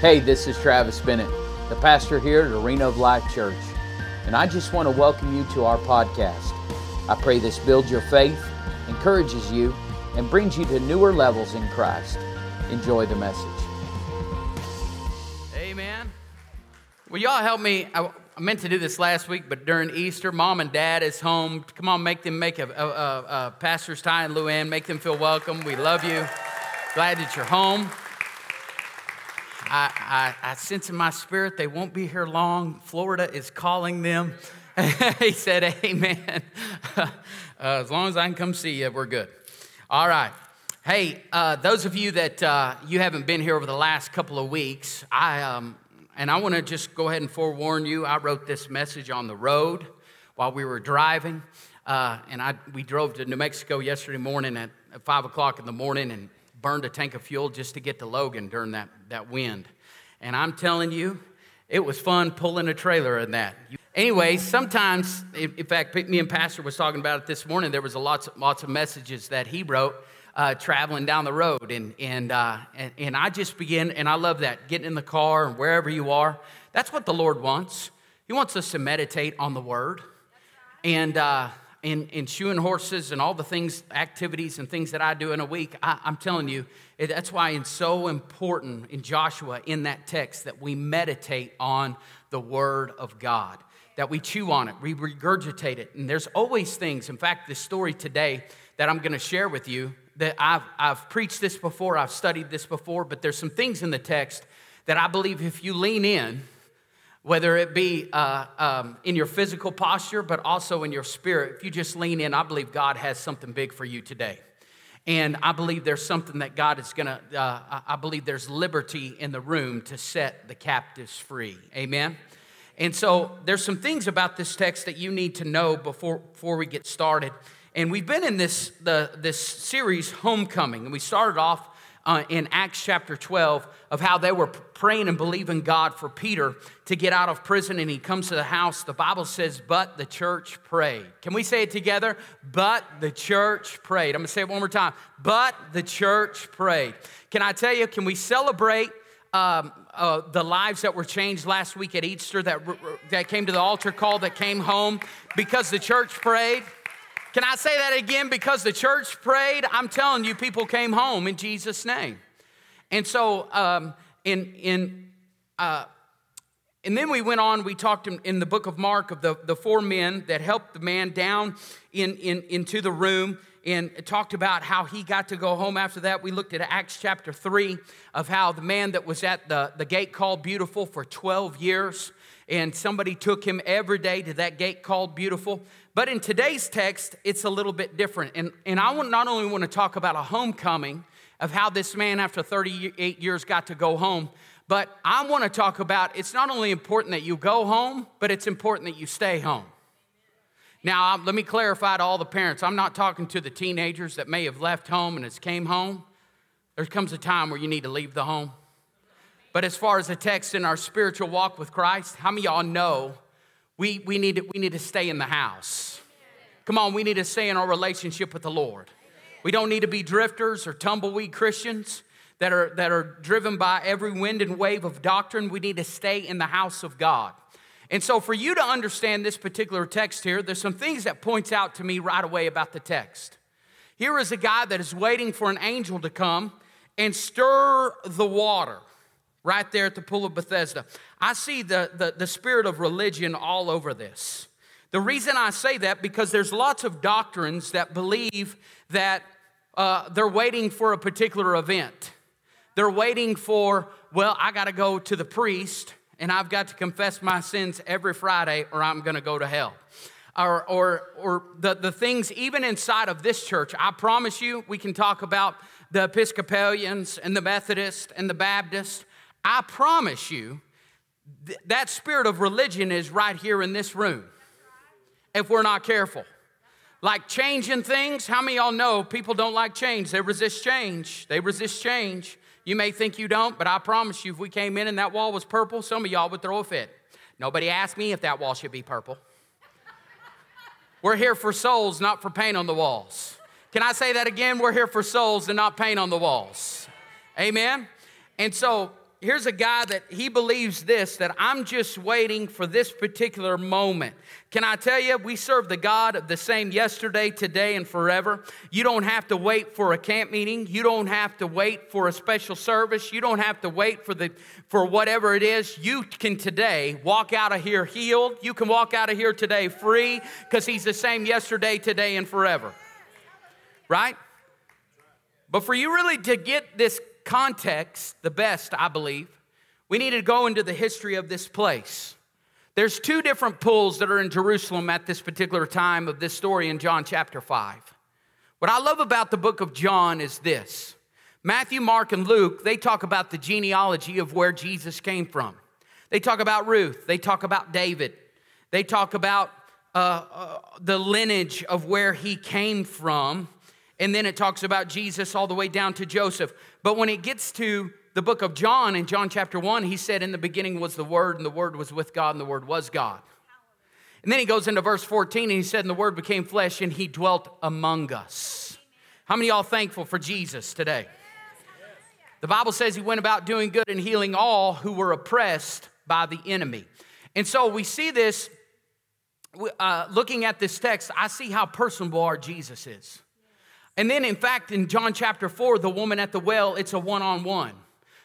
Hey, this is Travis Bennett, the pastor here at Arena of Life Church, and I just want to welcome you to our podcast. I pray this builds your faith, encourages you, and brings you to newer levels in Christ. Enjoy the message. Amen. Will y'all help me? I meant to do this last week, but during Easter, mom and dad is home. Come on, make them make a, a, a, a pastor's Ty and Luann. Make them feel welcome. We love you. Glad that you're home. I, I, I sense in my spirit they won't be here long. Florida is calling them. he said, Amen. uh, as long as I can come see you, we're good. All right. Hey, uh, those of you that uh, you haven't been here over the last couple of weeks, I, um, and I want to just go ahead and forewarn you, I wrote this message on the road while we were driving. Uh, and I, we drove to New Mexico yesterday morning at, 5 o'clock in the morning and burned a tank of fuel just to get to Logan during that, that wind. And I'm telling you, it was fun pulling a trailer in that. Anyway, sometimes, in fact, me and Pastor was talking about it this morning. There was a lots, of, lots of messages that he wrote uh, traveling down the road, and and, uh, and and I just begin, and I love that getting in the car and wherever you are. That's what the Lord wants. He wants us to meditate on the Word, and uh, in, in shoeing horses and all the things, activities and things that I do in a week, I, am telling you, that's why it's so important in Joshua in that text that we meditate on the Word of God, that we chew on it, we regurgitate it. And there's always things, in fact, this story today that I'm going to share with you that I've, I've preached this before, I've studied this before, but there's some things in the text that I believe if you lean in, whether it be uh, um, in your physical posture, but also in your spirit. If you just lean in, I believe God has something big for you today. And I believe there's something that God is gonna, uh, I believe there's liberty in the room to set the captives free. Amen? And so there's some things about this text that you need to know before, before we get started. And we've been in this, the, this series, Homecoming, and we started off uh, in Acts chapter 12 of how they were praying and believing God for Peter to get out of prison and he comes to the house. The Bible says, but the church prayed. Can we say it together? But the church prayed. I'm gonna say it one more time. But the church prayed. Can I tell you, can we celebrate? Um, uh, the lives that were changed last week at Easter that, that came to the altar call, that came home because the church prayed. Can I say that again? Because the church prayed, I'm telling you, people came home in Jesus' name. And so, um, in, in, uh, and then we went on, we talked in, in, the book of Mark of the, the four men that helped the man down in, in, into the room and talked about how he got to go home after that. We looked at Acts chapter 3 of how the man that was at the, the gate called Beautiful for 12 years, and somebody took him every day to that gate called Beautiful. But in today's text, it's a little bit different. And, and I not only want to talk about a homecoming of how this man, after 38 years, got to go home, but I want to talk about it's not only important that you go home, but it's important that you stay home. Now, let me clarify to all the parents I'm not talking to the teenagers that may have left home and has came home. There comes a time where you need to leave the home. But as far as the text in our spiritual walk with Christ, how many y'all know we, we, need to, we need to stay in the house. Come on, we need to stay in our relationship with the Lord. We don't need to be drifters or tumbleweed Christians that are, that are driven by every wind and wave of doctrine. We need to stay in the house of God. And so, for you to understand this particular text here, there's some things that points out to me right away about the text. Here is a guy that is waiting for an angel to come and stir the water right there at the pool of Bethesda. I see the, the, the spirit of religion all over this. The reason I say that because there's lots of doctrines that believe that uh, they're waiting for a particular event. They're waiting for, well, I got to go to the priest and I've got to confess my sins every Friday or I'm going to go to hell. Or, or, or the, the things, even inside of this church, I promise you, we can talk about the Episcopalians and the Methodists and the Baptists. I promise you, th- that spirit of religion is right here in this room if we're not careful. Like changing things, how many y'all know people don't like change? They resist change. They resist change. You may think you don't, but I promise you, if we came in and that wall was purple, some of y'all would throw a fit. Nobody asked me if that wall should be purple. We're here for souls, not for paint on the walls. Can I say that again? We're here for souls and not paint on the walls. Amen? And so here's a guy that he believes this that I'm just waiting for this particular moment. Can I tell you, we serve the God of the same yesterday, today, and forever. You don't have to wait for a camp meeting. You don't have to wait for a special service. You don't have to wait for the for whatever it is. You can today walk out of here healed. You can walk out of here today free because he's the same yesterday, today, and forever. Right? But for you really to get this context the best, I believe, we need to go into the history of this place. There's two different pools that are in Jerusalem at this particular time of this story in John chapter 5. What I love about the book of John is this Matthew, Mark, and Luke, they talk about the genealogy of where Jesus came from. They talk about Ruth, they talk about David, they talk about uh, uh, the lineage of where he came from. And then it talks about Jesus all the way down to Joseph. But when it gets to the book of John, in John chapter 1, he said, In the beginning was the Word, and the Word was with God, and the Word was God. And then he goes into verse 14, and he said, And the Word became flesh, and he dwelt among us. How many y'all thankful for Jesus today? The Bible says he went about doing good and healing all who were oppressed by the enemy. And so we see this, uh, looking at this text, I see how personable our Jesus is. And then, in fact, in John chapter 4, the woman at the well, it's a one on one.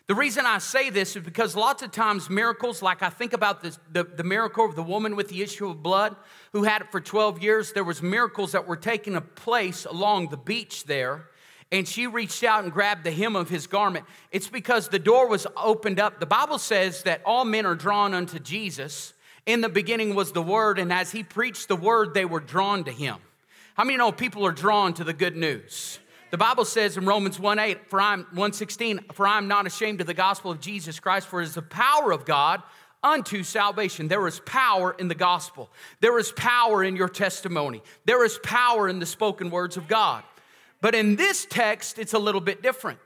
The reason I say this is because lots of times miracles, like I think about this, the, the miracle of the woman with the issue of blood who had it for 12 years, there was miracles that were taking place along the beach there. And she reached out and grabbed the hem of his garment. It's because the door was opened up. The Bible says that all men are drawn unto Jesus. In the beginning was the Word, and as he preached the Word, they were drawn to him. How many know people are drawn to the good news? The Bible says in Romans 1 8, for I'm 116, for I'm not ashamed of the gospel of Jesus Christ, for it is the power of God unto salvation. There is power in the gospel. There is power in your testimony. There is power in the spoken words of God. But in this text, it's a little bit different.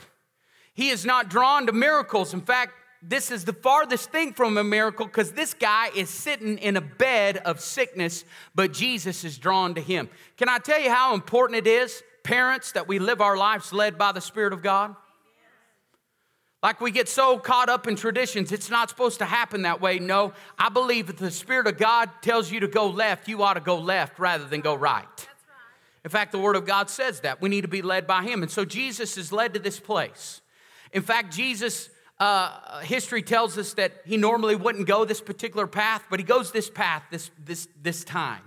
He is not drawn to miracles. In fact, this is the farthest thing from a miracle because this guy is sitting in a bed of sickness, but Jesus is drawn to him. Can I tell you how important it is, parents, that we live our lives led by the Spirit of God? Like we get so caught up in traditions, it's not supposed to happen that way. No, I believe if the Spirit of God tells you to go left, you ought to go left rather than go right. In fact, the Word of God says that. We need to be led by Him. And so Jesus is led to this place. In fact, Jesus uh, history tells us that he normally wouldn't go this particular path, but he goes this path this, this, this time.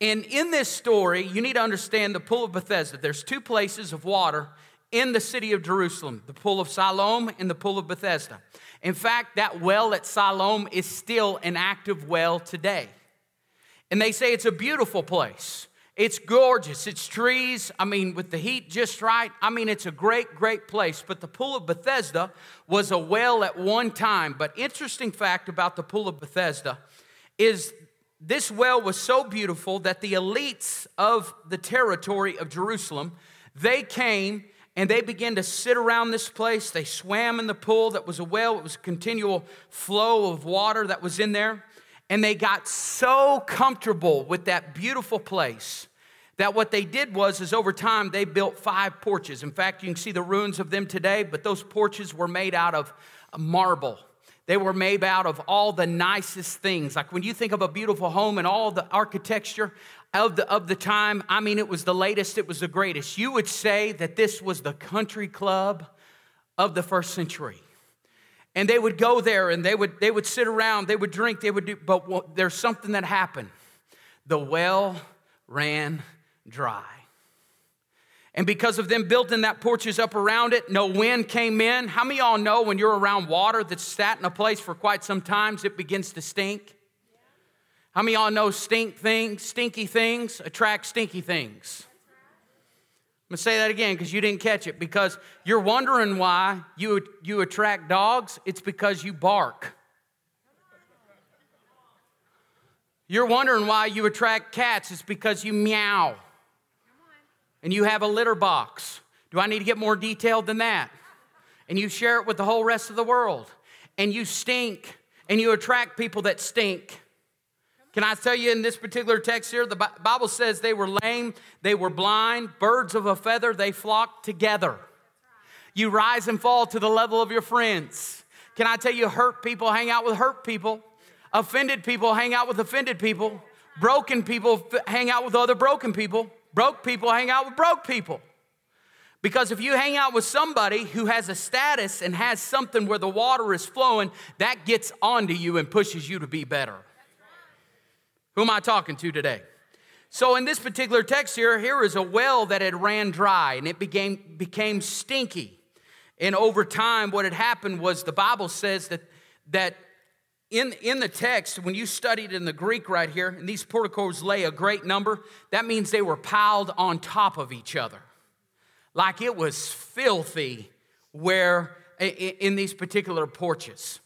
And in this story, you need to understand the pool of Bethesda. There's two places of water in the city of Jerusalem the pool of Siloam and the pool of Bethesda. In fact, that well at Siloam is still an active well today. And they say it's a beautiful place. It's gorgeous. It's trees. I mean, with the heat just right. I mean, it's a great, great place. But the Pool of Bethesda was a well at one time. But interesting fact about the Pool of Bethesda is this well was so beautiful that the elites of the territory of Jerusalem, they came and they began to sit around this place. They swam in the pool that was a well. It was a continual flow of water that was in there. And they got so comfortable with that beautiful place that what they did was is over time they built five porches. In fact you can see the ruins of them today but those porches were made out of marble. They were made out of all the nicest things. Like when you think of a beautiful home and all the architecture of the, of the time i mean it was the latest it was the greatest. You would say that this was the country club of the first century and they would go there and they would they would sit around they would drink they would do but there's something that happened the well ran dry. And because of them building that porches up around it, no wind came in. How many y'all know when you're around water that's sat in a place for quite some time, it begins to stink? How many y'all know stink things, stinky things attract stinky things? I'm gonna say that again because you didn't catch it. Because you're wondering why you, you attract dogs, it's because you bark. You're wondering why you attract cats, it's because you meow and you have a litter box. Do I need to get more detailed than that? And you share it with the whole rest of the world. And you stink and you attract people that stink. Can I tell you in this particular text here, the Bible says they were lame, they were blind, birds of a feather, they flocked together. You rise and fall to the level of your friends Can I tell you, hurt people hang out with hurt people, offended people hang out with offended people, broken people hang out with other broken people, broke people hang out with broke people. Because if you hang out with somebody who has a status and has something where the water is flowing, that gets onto you and pushes you to be better. Who am I talking to today? So in this particular text here, here is a well that had ran dry and it became, became stinky. And over time, what had happened was the Bible says that, that in, in the text, when you studied in the Greek right here, and these porticos lay a great number, that means they were piled on top of each other like it was filthy where in these particular porches.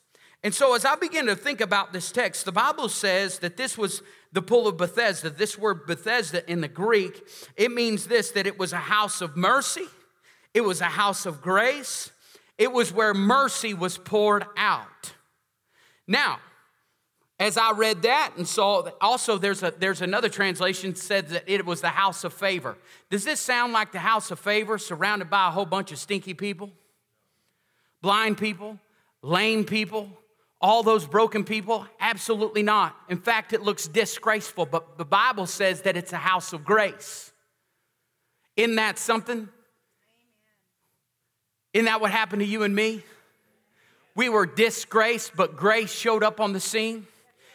And so, as I begin to think about this text, the Bible says that this was the pool of Bethesda. This word Bethesda in the Greek, it means this that it was a house of mercy, it was a house of grace, it was where mercy was poured out. Now, as I read that and saw also there's a there's another translation said that it was the house of favor. Does this sound like the house of favor surrounded by a whole bunch of stinky people? Blind people, lame people, all those broken people? Absolutely not. In fact, it looks disgraceful, but the Bible says that it's a house of grace. Isn't that something? Isn't that what happened to you and me? We were disgraced, but grace showed up on the scene.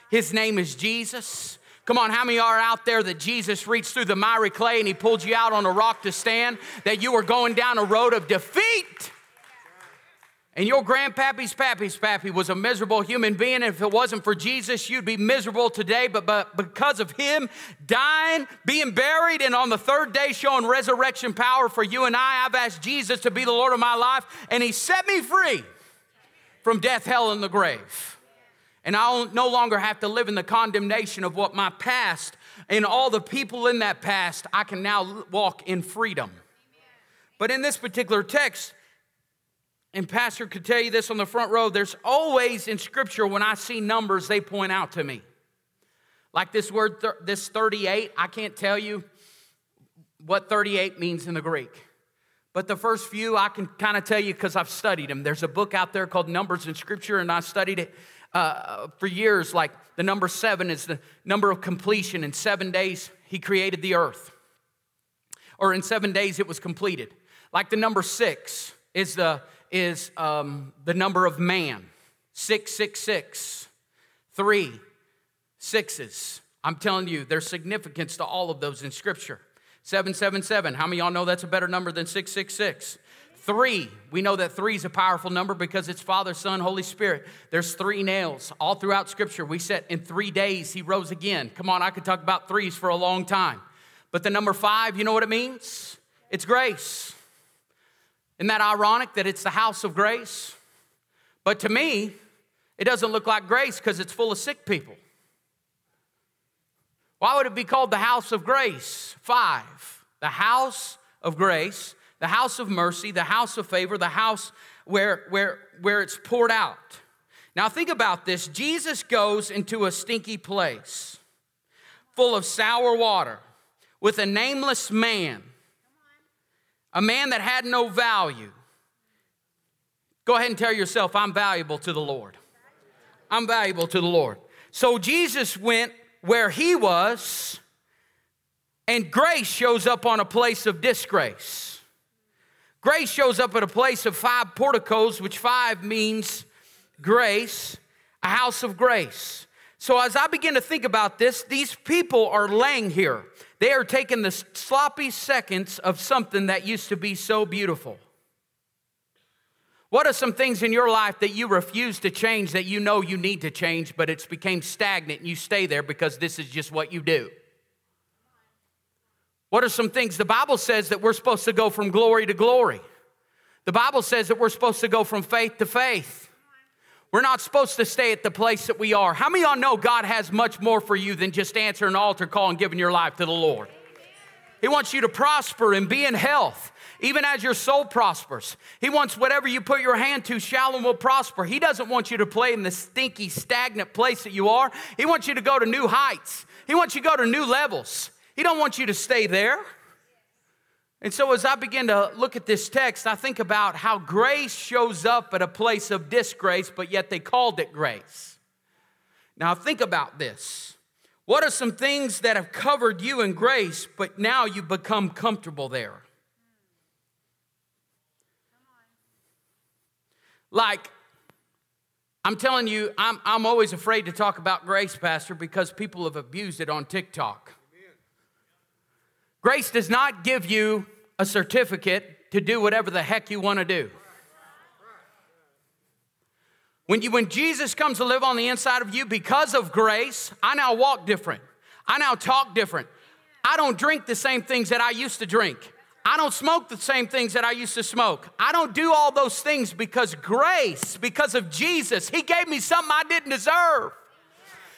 His name is Jesus. Come on, how many are out there that Jesus reached through the miry clay and he pulled you out on a rock to stand? That you were going down a road of defeat? And your grandpappy's pappy's pappy was a miserable human being. And if it wasn't for Jesus, you'd be miserable today. But, but because of him dying, being buried, and on the third day showing resurrection power for you and I, I've asked Jesus to be the Lord of my life, and he set me free from death, hell, and the grave. And I'll no longer have to live in the condemnation of what my past and all the people in that past, I can now walk in freedom. But in this particular text, and Pastor could tell you this on the front row, there's always in Scripture when I see numbers, they point out to me. Like this word, this 38, I can't tell you what 38 means in the Greek. But the first few I can kind of tell you because I've studied them. There's a book out there called Numbers in Scripture, and I studied it uh, for years, like the number seven is the number of completion. In seven days, he created the earth. Or in seven days, it was completed. Like the number six is the, is, um, the number of man. Six, six, six. Three sixes. I'm telling you, there's significance to all of those in Scripture. 777. How many y'all know that's a better number than 666? Three, we know that three is a powerful number because it's Father, Son, Holy Spirit. There's three nails all throughout Scripture. We said in three days he rose again. Come on, I could talk about threes for a long time. But the number five, you know what it means? It's grace. Isn't that ironic that it's the house of grace? But to me, it doesn't look like grace because it's full of sick people. Why would it be called the house of grace? Five, the house of grace the house of mercy, the house of favor, the house where, where, where it's poured out. Now, think about this Jesus goes into a stinky place full of sour water with a nameless man, a man that had no value. Go ahead and tell yourself, I'm valuable to the Lord. I'm valuable to the Lord. So Jesus went where he was, and grace shows up on a place of disgrace. Grace shows up at a place of five porticos, which five means grace, a house of grace. So, as I begin to think about this, these people are laying here. They are taking the sloppy seconds of something that used to be so beautiful. What are some things in your life that you refuse to change that you know you need to change, but it's became stagnant and you stay there because this is just what you do? What are some things? The Bible says that we're supposed to go from glory to glory. The Bible says that we're supposed to go from faith to faith. We're not supposed to stay at the place that we are. How many y'all know God has much more for you than just answering an altar call and giving your life to the Lord? He wants you to prosper and be in health, even as your soul prospers. He wants whatever you put your hand to shall and will prosper. He doesn't want you to play in the stinky, stagnant place that you are. He wants you to go to new heights. He wants you to go to new levels. He don't want you to stay there. And so, as I begin to look at this text, I think about how grace shows up at a place of disgrace, but yet they called it grace. Now, think about this. What are some things that have covered you in grace, but now you've become comfortable there? Like, I'm telling you, I'm, I'm always afraid to talk about grace, Pastor, because people have abused it on TikTok. Grace does not give you a certificate to do whatever the heck you want to do. When, you, when Jesus comes to live on the inside of you because of grace, I now walk different. I now talk different. I don't drink the same things that I used to drink. I don't smoke the same things that I used to smoke. I don't do all those things because grace, because of Jesus, He gave me something I didn't deserve.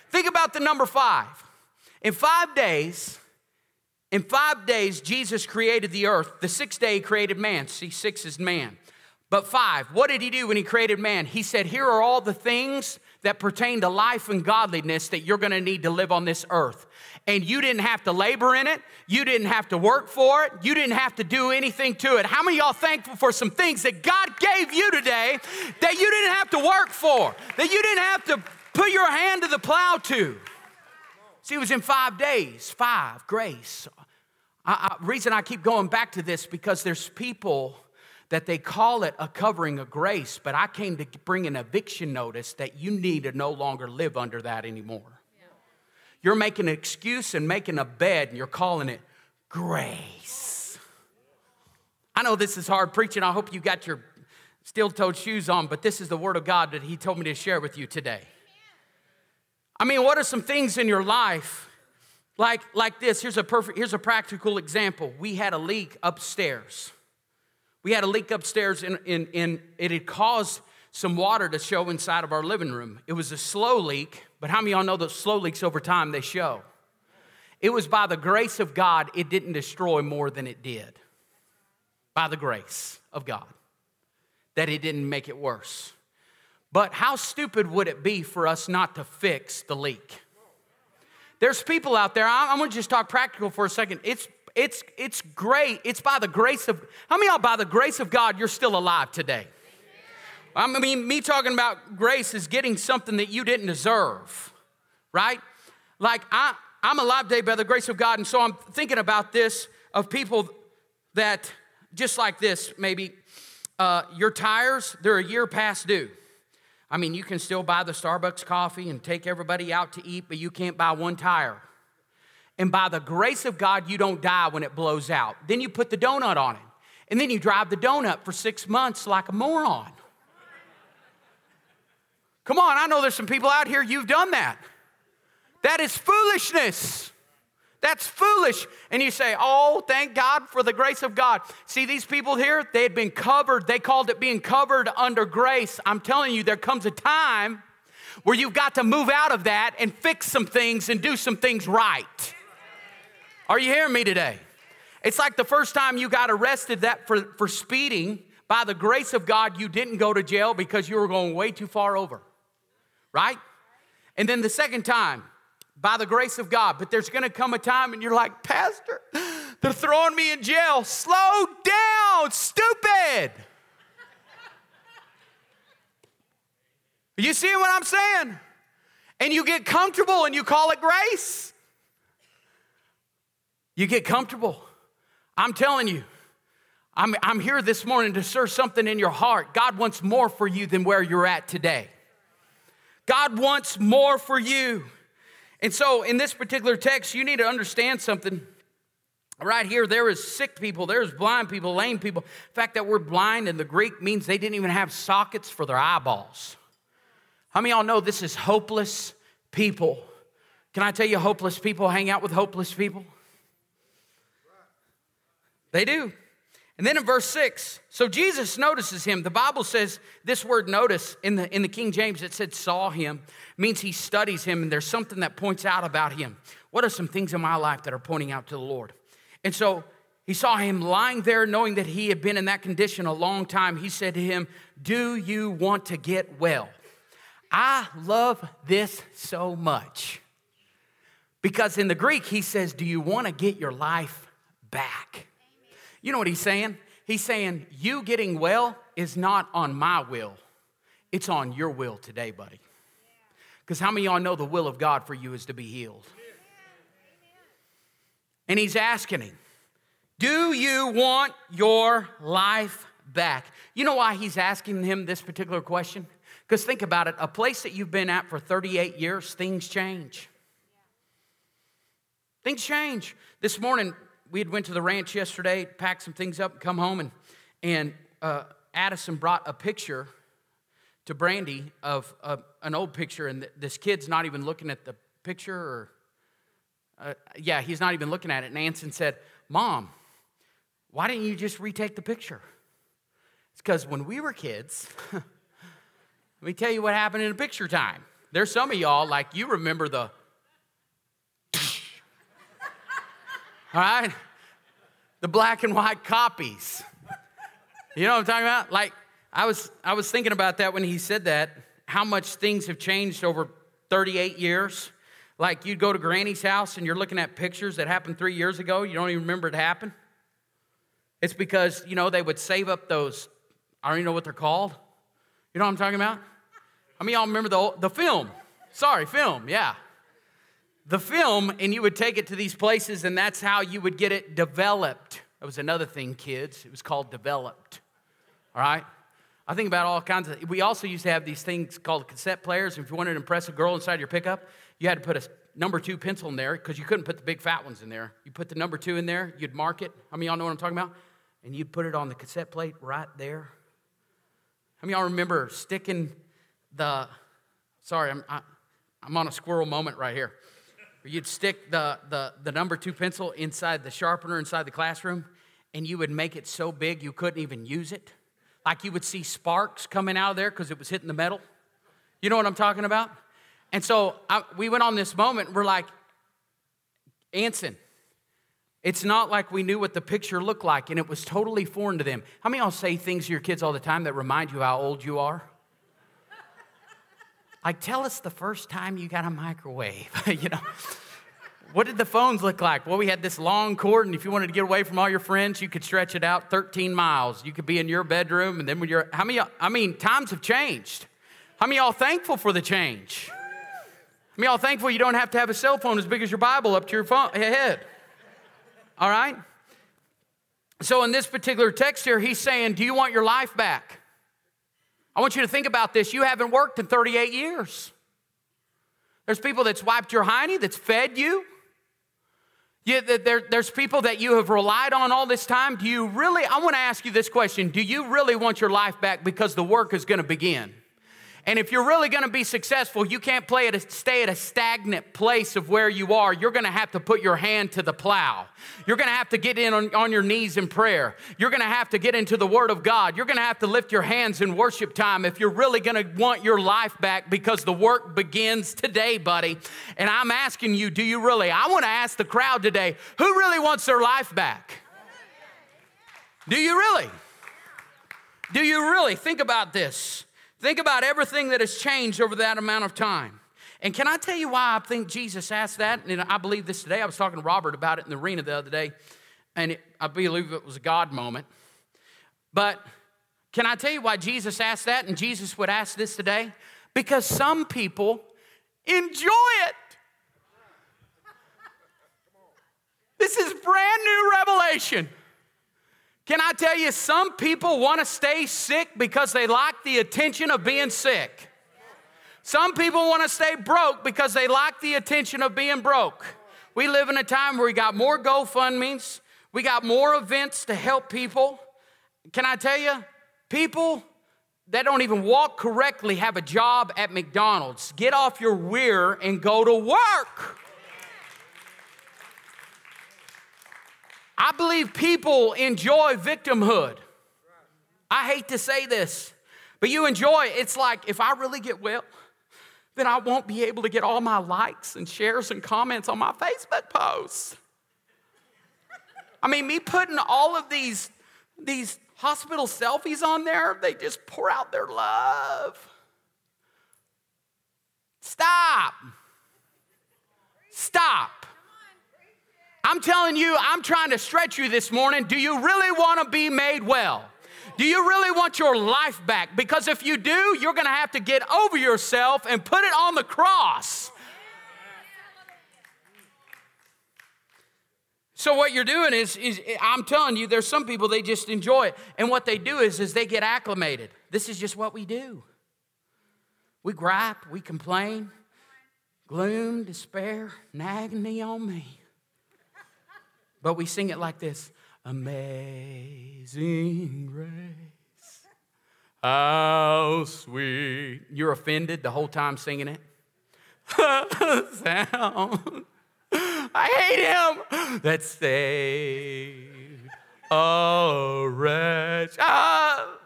Think about the number five. In five days, in five days, Jesus created the earth. The sixth day, he created man. See, six is man. But five, what did he do when he created man? He said, Here are all the things that pertain to life and godliness that you're gonna need to live on this earth. And you didn't have to labor in it, you didn't have to work for it, you didn't have to do anything to it. How many y'all thankful for some things that God gave you today that you didn't have to work for, that you didn't have to put your hand to the plow to? See, it was in five days, five, grace, I, I, reason I keep going back to this because there's people that they call it a covering of grace, but I came to bring an eviction notice that you need to no longer live under that anymore. Yeah. You're making an excuse and making a bed, and you're calling it grace. I know this is hard preaching. I hope you got your steel toed shoes on, but this is the word of God that He told me to share with you today. I mean, what are some things in your life like, like this, here's a perfect, here's a practical example. We had a leak upstairs. We had a leak upstairs and in, in, it had caused some water to show inside of our living room. It was a slow leak, but how many of y'all know that slow leaks over time they show? It was by the grace of God, it didn't destroy more than it did. By the grace of God, that it didn't make it worse. But how stupid would it be for us not to fix the leak? There's people out there, I'm gonna just talk practical for a second. It's it's it's great. It's by the grace of how many y'all by the grace of God you're still alive today? I mean, me talking about grace is getting something that you didn't deserve, right? Like I, I'm alive today by the grace of God, and so I'm thinking about this of people that just like this, maybe uh, your tires, they're a year past due. I mean, you can still buy the Starbucks coffee and take everybody out to eat, but you can't buy one tire. And by the grace of God, you don't die when it blows out. Then you put the donut on it. And then you drive the donut for six months like a moron. Come on, I know there's some people out here, you've done that. That is foolishness. That's foolish. And you say, Oh, thank God for the grace of God. See, these people here, they had been covered. They called it being covered under grace. I'm telling you, there comes a time where you've got to move out of that and fix some things and do some things right. Are you hearing me today? It's like the first time you got arrested that for, for speeding, by the grace of God, you didn't go to jail because you were going way too far over. Right? And then the second time, by the grace of God. But there's gonna come a time and you're like, Pastor, they're throwing me in jail. Slow down, stupid. you see what I'm saying? And you get comfortable and you call it grace. You get comfortable. I'm telling you, I'm, I'm here this morning to stir something in your heart. God wants more for you than where you're at today. God wants more for you. And so, in this particular text, you need to understand something. Right here, there is sick people, there's blind people, lame people. In fact, that word blind in the Greek means they didn't even have sockets for their eyeballs. How many y'all know this is hopeless people? Can I tell you, hopeless people hang out with hopeless people? They do. And then in verse 6, so Jesus notices him. The Bible says this word notice in the, in the King James, it said saw him, means he studies him, and there's something that points out about him. What are some things in my life that are pointing out to the Lord? And so he saw him lying there, knowing that he had been in that condition a long time. He said to him, Do you want to get well? I love this so much. Because in the Greek, he says, Do you want to get your life back? You know what he's saying? He's saying, You getting well is not on my will, it's on your will today, buddy. Because how many of y'all know the will of God for you is to be healed? And he's asking him, Do you want your life back? You know why he's asking him this particular question? Because think about it a place that you've been at for 38 years, things change. Things change. This morning, we had went to the ranch yesterday, packed some things up, come home, and, and uh, Addison brought a picture to Brandy of an old picture, and this kid's not even looking at the picture, or uh, yeah, he's not even looking at it. And Anson said, Mom, why didn't you just retake the picture? It's because when we were kids, let me tell you what happened in a picture time. There's some of y'all, like you remember the all right? The black and white copies. You know what I'm talking about? Like, I was, I was thinking about that when he said that, how much things have changed over 38 years. Like, you'd go to Granny's house and you're looking at pictures that happened three years ago, you don't even remember it happened. It's because, you know, they would save up those, I don't even know what they're called. You know what I'm talking about? I mean, y'all remember the, the film? Sorry, film, yeah the film and you would take it to these places, and that's how you would get it developed. That was another thing, kids. It was called developed. All right? I think about all kinds of. We also used to have these things called cassette players. If you wanted to impress a girl inside your pickup, you had to put a number two pencil in there because you couldn't put the big fat ones in there. You put the number two in there, you'd mark it. How many y'all know what I'm talking about? And you'd put it on the cassette plate right there. How many y'all remember sticking the. Sorry, I'm, I, am i am on a squirrel moment right here you'd stick the, the, the number two pencil inside the sharpener inside the classroom, and you would make it so big you couldn't even use it. Like you would see sparks coming out of there because it was hitting the metal. You know what I'm talking about? And so I, we went on this moment, we're like, Anson, it's not like we knew what the picture looked like and it was totally foreign to them. How many of y'all say things to your kids all the time that remind you how old you are? Like, tell us the first time you got a microwave, you know? What did the phones look like? Well, we had this long cord, and if you wanted to get away from all your friends, you could stretch it out 13 miles. You could be in your bedroom, and then when you're, how many, I mean, times have changed. How many y'all thankful for the change? How many y'all thankful you don't have to have a cell phone as big as your Bible up to your phone, head? All right? So, in this particular text here, he's saying, Do you want your life back? I want you to think about this. You haven't worked in 38 years. There's people that's wiped your hiney, that's fed you. you there, there's people that you have relied on all this time. Do you really, I want to ask you this question Do you really want your life back because the work is going to begin? And if you're really going to be successful, you can't play at a, stay at a stagnant place of where you are. You're going to have to put your hand to the plow. You're going to have to get in on, on your knees in prayer. You're going to have to get into the Word of God. You're going to have to lift your hands in worship time if you're really going to want your life back because the work begins today, buddy. And I'm asking you, do you really? I want to ask the crowd today, who really wants their life back? Do you really? Do you really? Think about this. Think about everything that has changed over that amount of time. And can I tell you why I think Jesus asked that? And I believe this today. I was talking to Robert about it in the arena the other day, and it, I believe it was a God moment. But can I tell you why Jesus asked that and Jesus would ask this today? Because some people enjoy it. This is brand new revelation. Can I tell you, some people want to stay sick because they like the attention of being sick. Some people want to stay broke because they like the attention of being broke. We live in a time where we got more GoFundMe's, we got more events to help people. Can I tell you, people that don't even walk correctly have a job at McDonald's. Get off your weir and go to work. I believe people enjoy victimhood. I hate to say this, but you enjoy it. It's like if I really get well, then I won't be able to get all my likes and shares and comments on my Facebook posts. I mean, me putting all of these, these hospital selfies on there, they just pour out their love. Stop. Stop. I'm telling you, I'm trying to stretch you this morning. Do you really want to be made well? Do you really want your life back? Because if you do, you're going to have to get over yourself and put it on the cross. So what you're doing is, is I'm telling you, there's some people they just enjoy it, and what they do is, is they get acclimated. This is just what we do. We gripe, we complain, gloom, despair, agony on me. But we sing it like this Amazing grace, how sweet. You're offended the whole time singing it? Sound. I hate him that saved a wretch. Ah,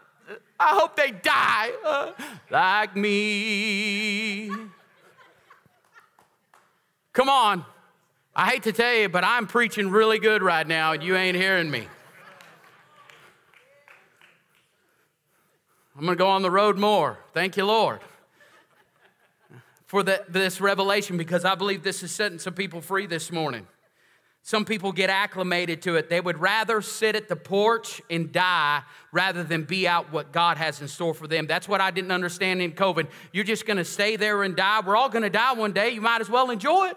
I hope they die uh, like me. Come on. I hate to tell you, but I'm preaching really good right now, and you ain't hearing me. I'm going to go on the road more. Thank you, Lord, for the, this revelation because I believe this is setting some people free this morning. Some people get acclimated to it. They would rather sit at the porch and die rather than be out what God has in store for them. That's what I didn't understand in COVID. You're just going to stay there and die. We're all going to die one day. You might as well enjoy it.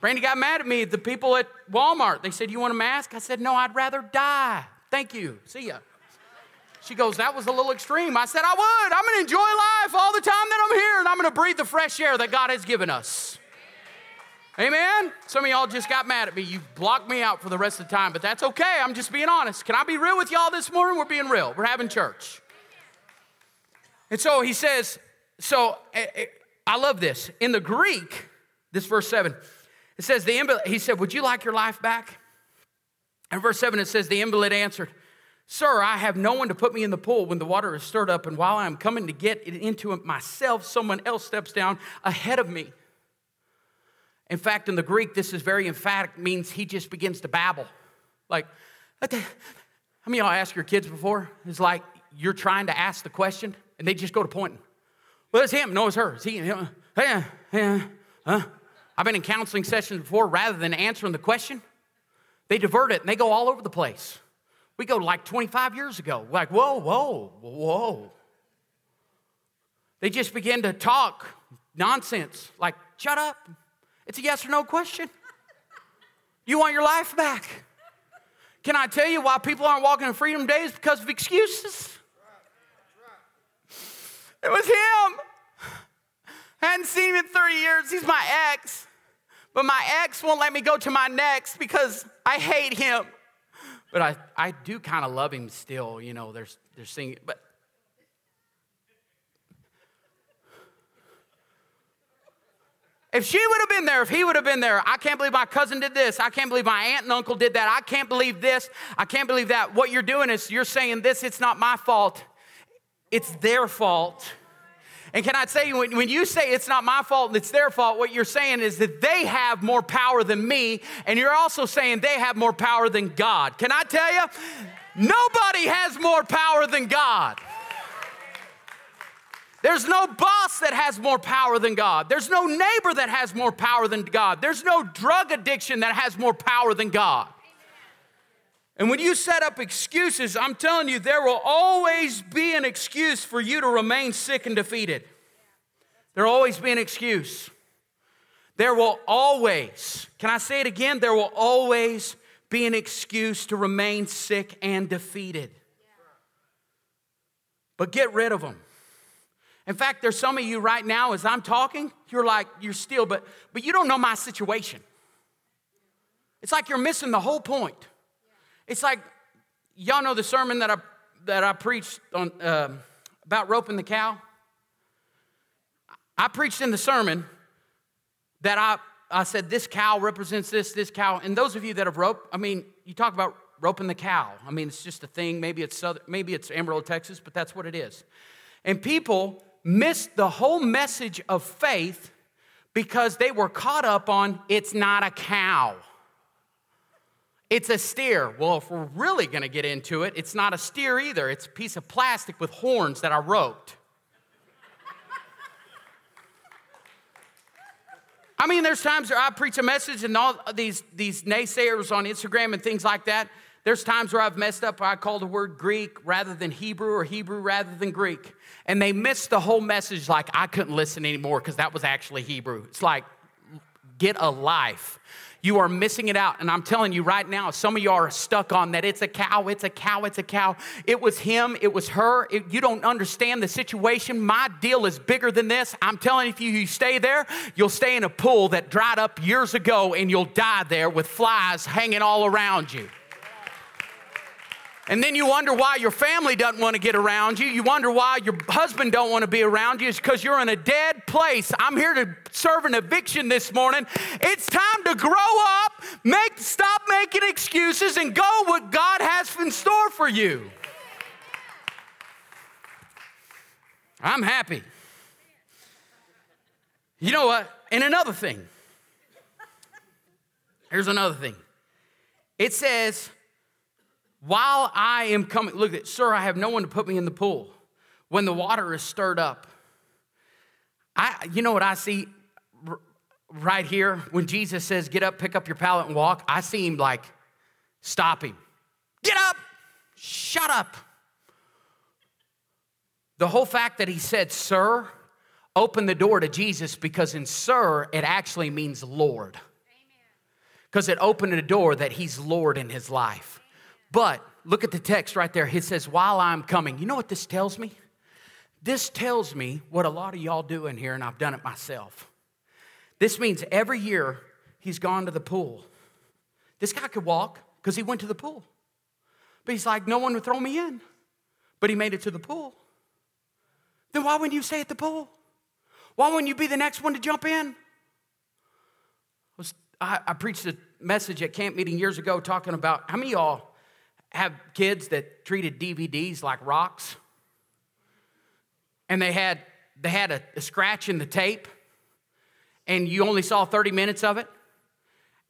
Brandy got mad at me. The people at Walmart, they said, You want a mask? I said, No, I'd rather die. Thank you. See ya. She goes, That was a little extreme. I said, I would. I'm going to enjoy life all the time that I'm here, and I'm going to breathe the fresh air that God has given us. Amen? Some of y'all just got mad at me. You blocked me out for the rest of the time, but that's okay. I'm just being honest. Can I be real with y'all this morning? We're being real. We're having church. And so he says, So eh, eh, I love this. In the Greek, this verse 7, it says, the invalid, he said, Would you like your life back? And verse 7, it says, The invalid answered, Sir, I have no one to put me in the pool when the water is stirred up, and while I am coming to get it into it myself, someone else steps down ahead of me. In fact, in the Greek, this is very emphatic, means he just begins to babble. Like, how many y'all ask your kids before? It's like you're trying to ask the question, and they just go to pointing. Well, it's him. No, it's her. It's he. Yeah, yeah, huh? I've been in counseling sessions before, rather than answering the question, they divert it and they go all over the place. We go like 25 years ago, like, whoa, whoa, whoa. They just begin to talk nonsense, like, shut up. It's a yes or no question. You want your life back. Can I tell you why people aren't walking in freedom days? Because of excuses. It was him. I hadn't seen him in 30 years. He's my ex. But my ex won't let me go to my next because I hate him. But I, I do kind of love him still, you know, there's they're singing. But If she would have been there, if he would have been there, I can't believe my cousin did this. I can't believe my aunt and uncle did that. I can't believe this. I can't believe that. What you're doing is you're saying this, it's not my fault, it's their fault. And can I say, when, when you say it's not my fault and it's their fault, what you're saying is that they have more power than me, and you're also saying they have more power than God. Can I tell you? Nobody has more power than God. There's no boss that has more power than God. There's no neighbor that has more power than God. There's no drug addiction that has more power than God. And when you set up excuses, I'm telling you, there will always be an excuse for you to remain sick and defeated. There will always be an excuse. There will always, can I say it again? There will always be an excuse to remain sick and defeated. But get rid of them. In fact, there's some of you right now, as I'm talking, you're like, you're still, but, but you don't know my situation. It's like you're missing the whole point. It's like, y'all know the sermon that I, that I preached on, uh, about roping the cow? I preached in the sermon that I, I said, this cow represents this, this cow. And those of you that have roped, I mean, you talk about roping the cow. I mean, it's just a thing. Maybe it's, Southern, maybe it's Amarillo, Texas, but that's what it is. And people missed the whole message of faith because they were caught up on it's not a cow. It's a steer. Well, if we're really going to get into it, it's not a steer either. It's a piece of plastic with horns that I roped. I mean, there's times where I preach a message and all these, these naysayers on Instagram and things like that, there's times where I've messed up I call the word Greek rather than Hebrew or Hebrew rather than Greek. And they missed the whole message like I couldn't listen anymore because that was actually Hebrew. It's like, get a life. You are missing it out. And I'm telling you right now, some of you are stuck on that. It's a cow, it's a cow, it's a cow. It was him, it was her. It, you don't understand the situation. My deal is bigger than this. I'm telling you, if you stay there, you'll stay in a pool that dried up years ago and you'll die there with flies hanging all around you. And then you wonder why your family doesn't want to get around you. You wonder why your husband don't want to be around you. It's because you're in a dead place. I'm here to serve an eviction this morning. It's time to grow up, make stop making excuses and go what God has in store for you. I'm happy. You know what? And another thing. Here's another thing. It says while I am coming, look at, sir, I have no one to put me in the pool. When the water is stirred up, I, you know what I see right here when Jesus says, Get up, pick up your pallet, and walk? I see him like, Stop him. Get up, shut up. The whole fact that he said, Sir, opened the door to Jesus because in Sir, it actually means Lord. Because it opened a door that he's Lord in his life. But look at the text right there. It says, While I'm coming. You know what this tells me? This tells me what a lot of y'all do in here, and I've done it myself. This means every year he's gone to the pool. This guy could walk because he went to the pool. But he's like, no one would throw me in. But he made it to the pool. Then why wouldn't you stay at the pool? Why wouldn't you be the next one to jump in? I, I preached a message at camp meeting years ago talking about how many of y'all have kids that treated DVDs like rocks. And they had, they had a, a scratch in the tape, and you only saw 30 minutes of it.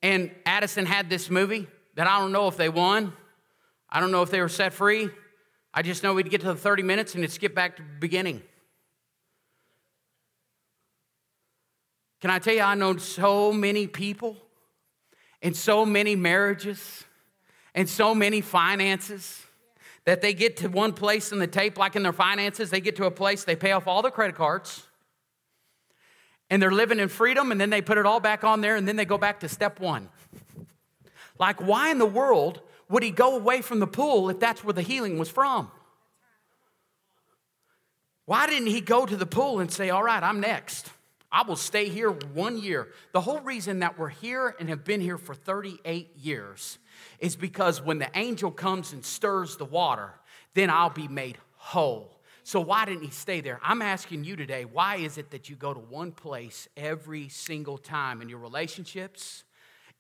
And Addison had this movie that I don't know if they won. I don't know if they were set free. I just know we'd get to the 30 minutes and it'd skip back to the beginning. Can I tell you, I know so many people and so many marriages and so many finances that they get to one place in the tape, like in their finances, they get to a place, they pay off all their credit cards, and they're living in freedom, and then they put it all back on there, and then they go back to step one. Like, why in the world would he go away from the pool if that's where the healing was from? Why didn't he go to the pool and say, All right, I'm next? I will stay here one year. The whole reason that we're here and have been here for 38 years is because when the angel comes and stirs the water, then I'll be made whole. So, why didn't he stay there? I'm asking you today, why is it that you go to one place every single time in your relationships,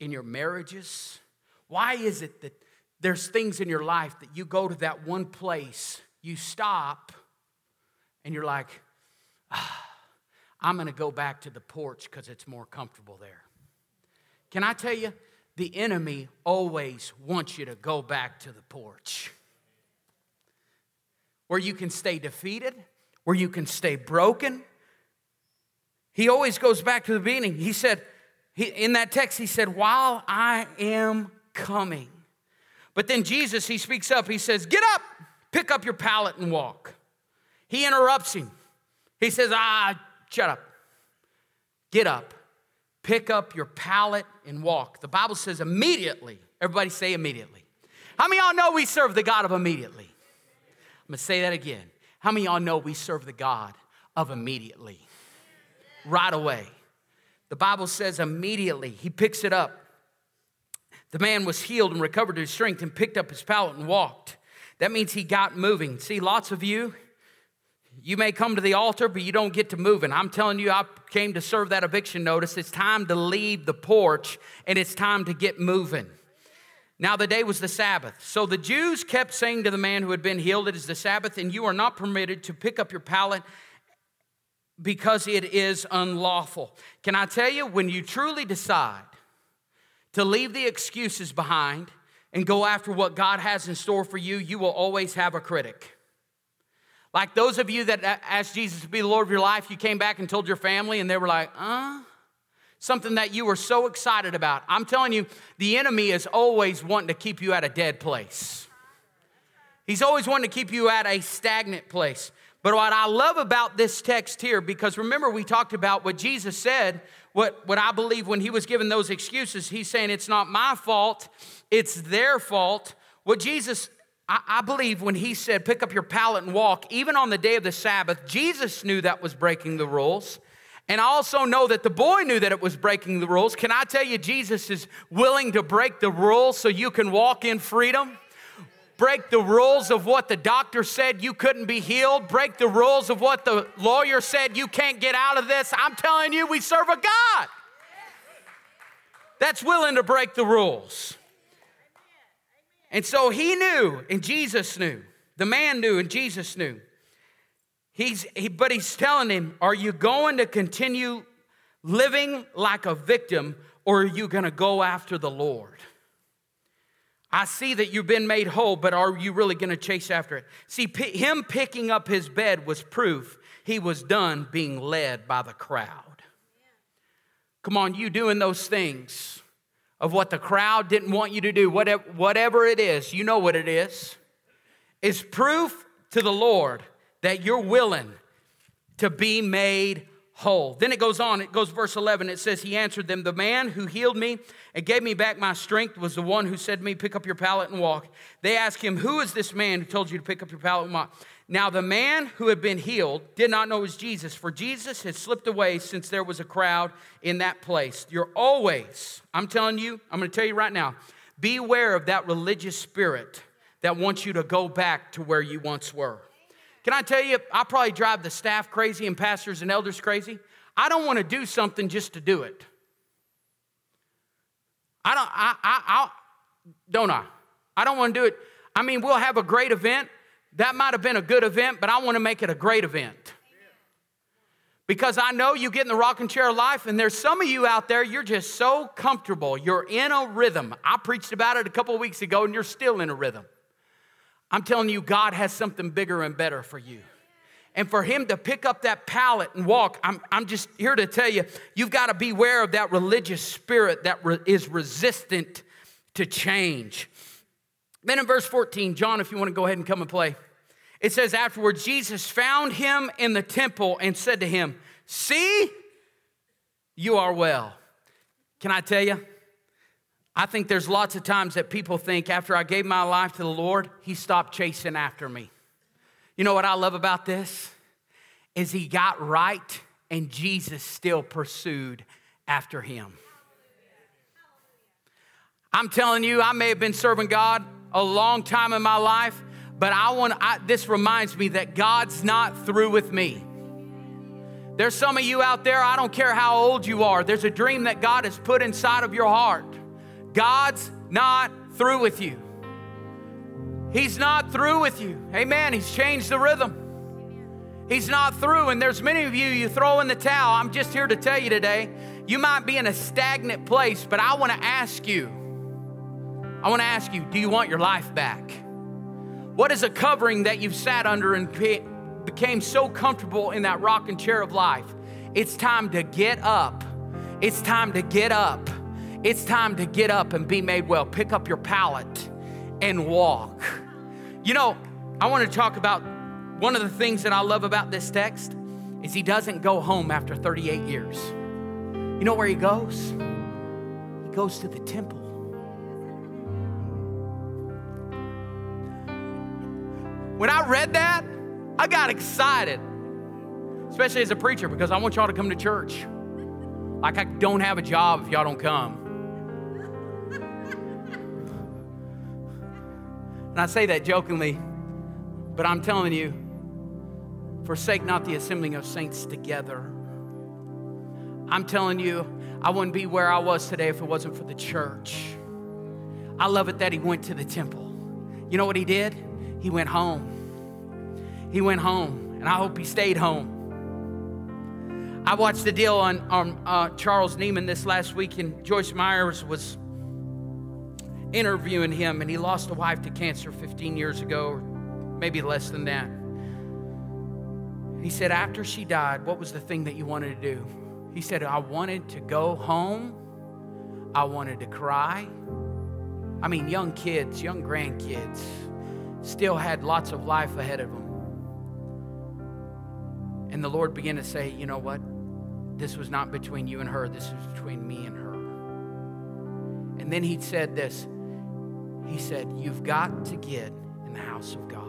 in your marriages? Why is it that there's things in your life that you go to that one place, you stop, and you're like, ah, I'm gonna go back to the porch because it's more comfortable there? Can I tell you, the enemy always wants you to go back to the porch where you can stay defeated, where you can stay broken. He always goes back to the beginning. He said, he, in that text, he said, While I am coming. But then Jesus, he speaks up. He says, Get up, pick up your pallet and walk. He interrupts him. He says, Ah, shut up. Get up, pick up your pallet and walk. The Bible says immediately. Everybody say immediately. How many y'all know we serve the God of immediately? I'm gonna say that again. How many y'all know we serve the God of immediately? Right away. The Bible says immediately he picks it up. The man was healed and recovered his strength and picked up his pallet and walked. That means he got moving. See, lots of you, you may come to the altar, but you don't get to move. moving. I'm telling you, I came to serve that eviction notice. It's time to leave the porch and it's time to get moving. Now, the day was the Sabbath. So the Jews kept saying to the man who had been healed, It is the Sabbath, and you are not permitted to pick up your pallet because it is unlawful. Can I tell you, when you truly decide to leave the excuses behind and go after what God has in store for you, you will always have a critic. Like those of you that asked Jesus to be the Lord of your life, you came back and told your family, and they were like, uh? something that you were so excited about. I'm telling you, the enemy is always wanting to keep you at a dead place. He's always wanting to keep you at a stagnant place. But what I love about this text here, because remember, we talked about what Jesus said, what, what I believe when he was given those excuses, he's saying it's not my fault, it's their fault. What Jesus, I, I believe when he said, pick up your pallet and walk, even on the day of the Sabbath, Jesus knew that was breaking the rules. And I also know that the boy knew that it was breaking the rules. Can I tell you, Jesus is willing to break the rules so you can walk in freedom? break the rules of what the doctor said you couldn't be healed, break the rules of what the lawyer said you can't get out of this. I'm telling you, we serve a God that's willing to break the rules. And so he knew, and Jesus knew. The man knew, and Jesus knew. He's, he, but he's telling him, Are you going to continue living like a victim, or are you going to go after the Lord? I see that you've been made whole, but are you really going to chase after it? See, p- him picking up his bed was proof he was done being led by the crowd. Come on, you doing those things of what the crowd didn't want you to do, whatever, whatever it is, you know what it is, is proof to the Lord that you're willing to be made whole. Then it goes on, it goes verse 11. It says, He answered them, The man who healed me and gave me back my strength was the one who said to me, Pick up your pallet and walk. They asked him, Who is this man who told you to pick up your pallet and walk? Now, the man who had been healed did not know it was Jesus, for Jesus had slipped away since there was a crowd in that place. You're always, I'm telling you, I'm going to tell you right now, beware of that religious spirit that wants you to go back to where you once were. Can I tell you, I probably drive the staff crazy and pastors and elders crazy. I don't want to do something just to do it. I don't, I, I, I, don't I? I don't want to do it. I mean, we'll have a great event. That might have been a good event, but I want to make it a great event. Because I know you get in the rocking chair of life, and there's some of you out there, you're just so comfortable. You're in a rhythm. I preached about it a couple weeks ago, and you're still in a rhythm. I'm telling you, God has something bigger and better for you. And for him to pick up that pallet and walk, I'm, I'm just here to tell you, you've got to beware of that religious spirit that re- is resistant to change. Then in verse 14, John, if you want to go ahead and come and play, it says, Afterwards, Jesus found him in the temple and said to him, See, you are well. Can I tell you? I think there's lots of times that people think after I gave my life to the Lord, He stopped chasing after me. You know what I love about this? Is He got right and Jesus still pursued after Him. I'm telling you, I may have been serving God a long time in my life, but I want I, this reminds me that God's not through with me. There's some of you out there, I don't care how old you are, there's a dream that God has put inside of your heart. God's not through with you. He's not through with you. Amen. He's changed the rhythm. He's not through. And there's many of you, you throw in the towel. I'm just here to tell you today, you might be in a stagnant place, but I want to ask you, I want to ask you, do you want your life back? What is a covering that you've sat under and became so comfortable in that rocking chair of life? It's time to get up. It's time to get up it's time to get up and be made well. Pick up your pallet and walk. You know, I want to talk about one of the things that I love about this text is he doesn't go home after 38 years. You know where he goes? He goes to the temple. When I read that, I got excited, especially as a preacher, because I want y'all to come to church. Like I don't have a job if y'all don't come. And I say that jokingly, but I'm telling you, forsake not the assembling of saints together. I'm telling you, I wouldn't be where I was today if it wasn't for the church. I love it that he went to the temple. You know what he did? He went home. He went home, and I hope he stayed home. I watched the deal on, on uh, Charles Nieman this last week, and Joyce Meyers was interviewing him, and he lost a wife to cancer 15 years ago, or maybe less than that. He said, After she died, what was the thing that you wanted to do? He said, I wanted to go home. I wanted to cry. I mean, young kids, young grandkids, still had lots of life ahead of them. And the Lord began to say, You know what? This was not between you and her, this was between me and her. And then he said this He said, You've got to get in the house of God.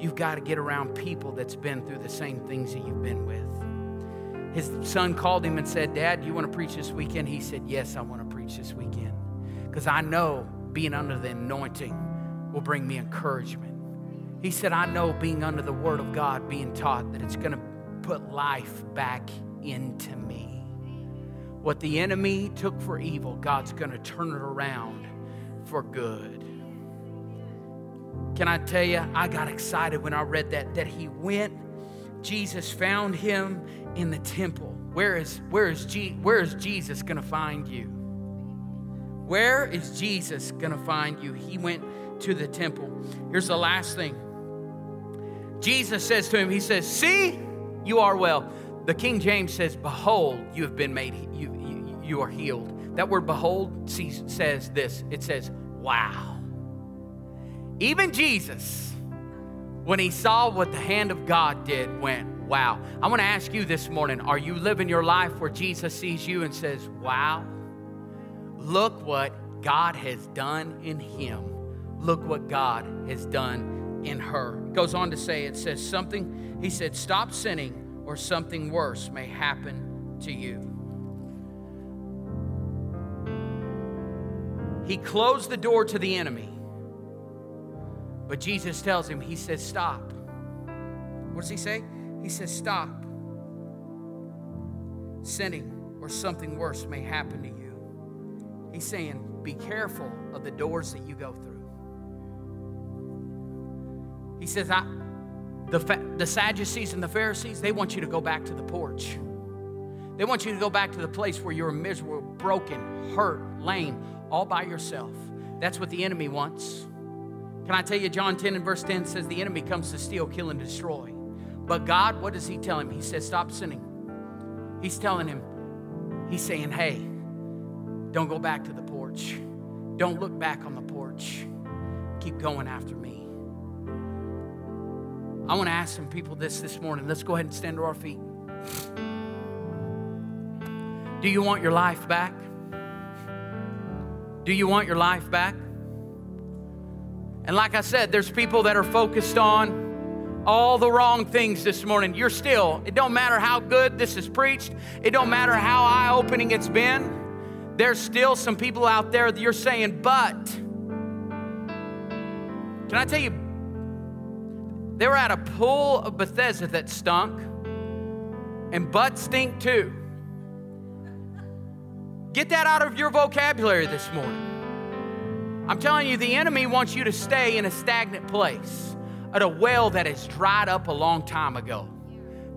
You've got to get around people that's been through the same things that you've been with. His son called him and said, Dad, you want to preach this weekend? He said, Yes, I want to preach this weekend. Because I know being under the anointing will bring me encouragement. He said, I know being under the word of God, being taught, that it's going to put life back into me. What the enemy took for evil, God's going to turn it around for good. Can I tell you, I got excited when I read that, that he went, Jesus found him in the temple. Where is, where is, G, where is Jesus going to find you? Where is Jesus going to find you? He went to the temple. Here's the last thing. Jesus says to him, He says, See, you are well. The King James says, Behold, you have been made, you, you, you are healed. That word behold says this it says, Wow. Even Jesus, when he saw what the hand of God did, went, Wow. I want to ask you this morning are you living your life where Jesus sees you and says, Wow, look what God has done in him? Look what God has done in her. Goes on to say, it says something, he said, Stop sinning or something worse may happen to you. He closed the door to the enemy. But Jesus tells him, He says, Stop. What does He say? He says, Stop. Sinning or something worse may happen to you. He's saying, Be careful of the doors that you go through. He says, I, the, the Sadducees and the Pharisees, they want you to go back to the porch. They want you to go back to the place where you're miserable, broken, hurt, lame, all by yourself. That's what the enemy wants. Can I tell you, John 10 and verse 10 says the enemy comes to steal, kill, and destroy. But God, what does He tell him? He says, Stop sinning. He's telling him, He's saying, Hey, don't go back to the porch. Don't look back on the porch. Keep going after me. I want to ask some people this this morning. Let's go ahead and stand to our feet. Do you want your life back? Do you want your life back? And like I said, there's people that are focused on all the wrong things this morning. You're still, it don't matter how good this is preached, it don't matter how eye opening it's been. There's still some people out there that you're saying, but. Can I tell you, they were at a pool of Bethesda that stunk, and but stink too. Get that out of your vocabulary this morning. I'm telling you, the enemy wants you to stay in a stagnant place, at a well that has dried up a long time ago.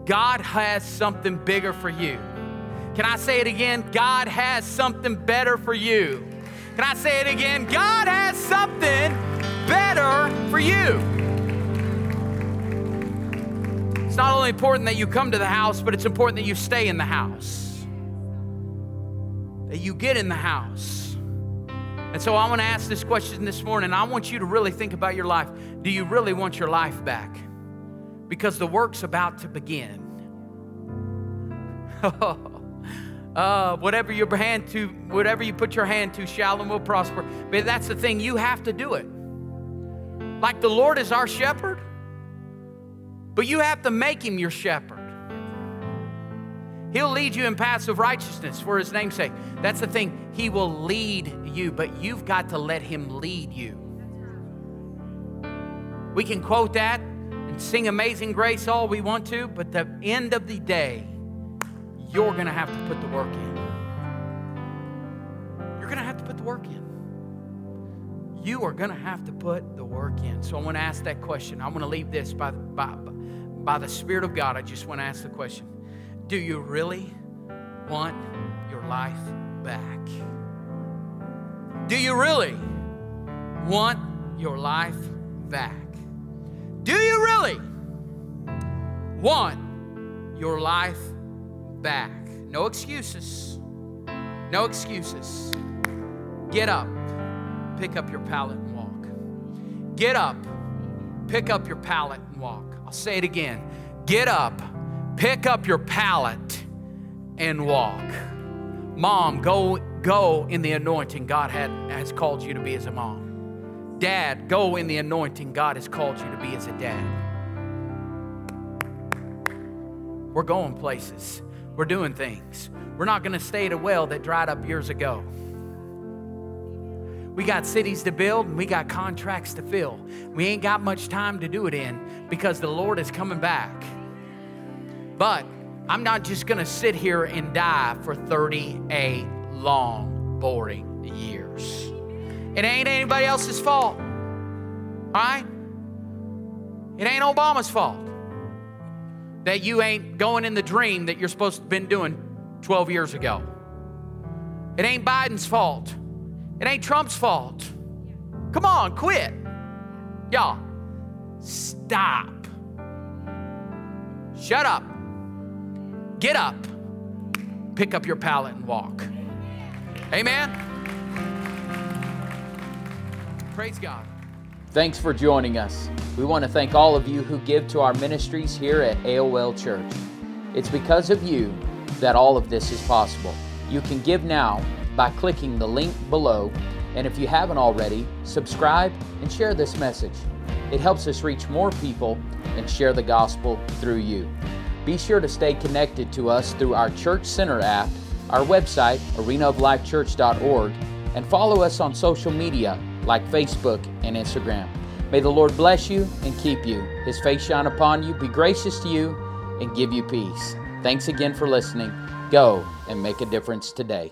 God has something bigger for you. Can I say it again? God has something better for you. Can I say it again? God has something better for you. It's not only important that you come to the house, but it's important that you stay in the house, that you get in the house and so I want to ask this question this morning. I want you to really think about your life. Do you really want your life back? Because the work's about to begin. uh, whatever your hand to, whatever you put your hand to, shall and will prosper. But that's the thing, you have to do it. Like the Lord is our shepherd, but you have to make him your shepherd. He'll lead you in paths of righteousness for his name's sake. That's the thing. He will lead you, but you've got to let him lead you. We can quote that and sing Amazing Grace all we want to, but the end of the day, you're going to have to put the work in. You're going to have to put the work in. You are going to have to put the work in. So I want to ask that question. I want to leave this by, by, by the Spirit of God. I just want to ask the question do you really want your life back? Do you really want your life back? Do you really want your life back. No excuses. No excuses. Get up, pick up your pallet and walk. Get up, pick up your pallet and walk. I'll say it again. Get up, pick up your pallet and walk. Mom, go go in the anointing God had, has called you to be as a mom. Dad, go in the anointing God has called you to be as a dad. We're going places. We're doing things. We're not going to stay at a well that dried up years ago. We got cities to build and we got contracts to fill. We ain't got much time to do it in because the Lord is coming back. But I'm not just going to sit here and die for 38 long, boring years. It ain't anybody else's fault. All right? It ain't Obama's fault that you ain't going in the dream that you're supposed to have been doing 12 years ago. It ain't Biden's fault. It ain't Trump's fault. Come on, quit. Y'all, stop. Shut up. Get up. Pick up your pallet and walk. Amen. Praise God. Thanks for joining us. We want to thank all of you who give to our ministries here at AOL Church. It's because of you that all of this is possible. You can give now by clicking the link below, and if you haven't already, subscribe and share this message. It helps us reach more people and share the gospel through you. Be sure to stay connected to us through our Church Center app, our website, arenaoflifechurch.org, and follow us on social media like Facebook and Instagram. May the Lord bless you and keep you, His face shine upon you, be gracious to you, and give you peace. Thanks again for listening. Go and make a difference today.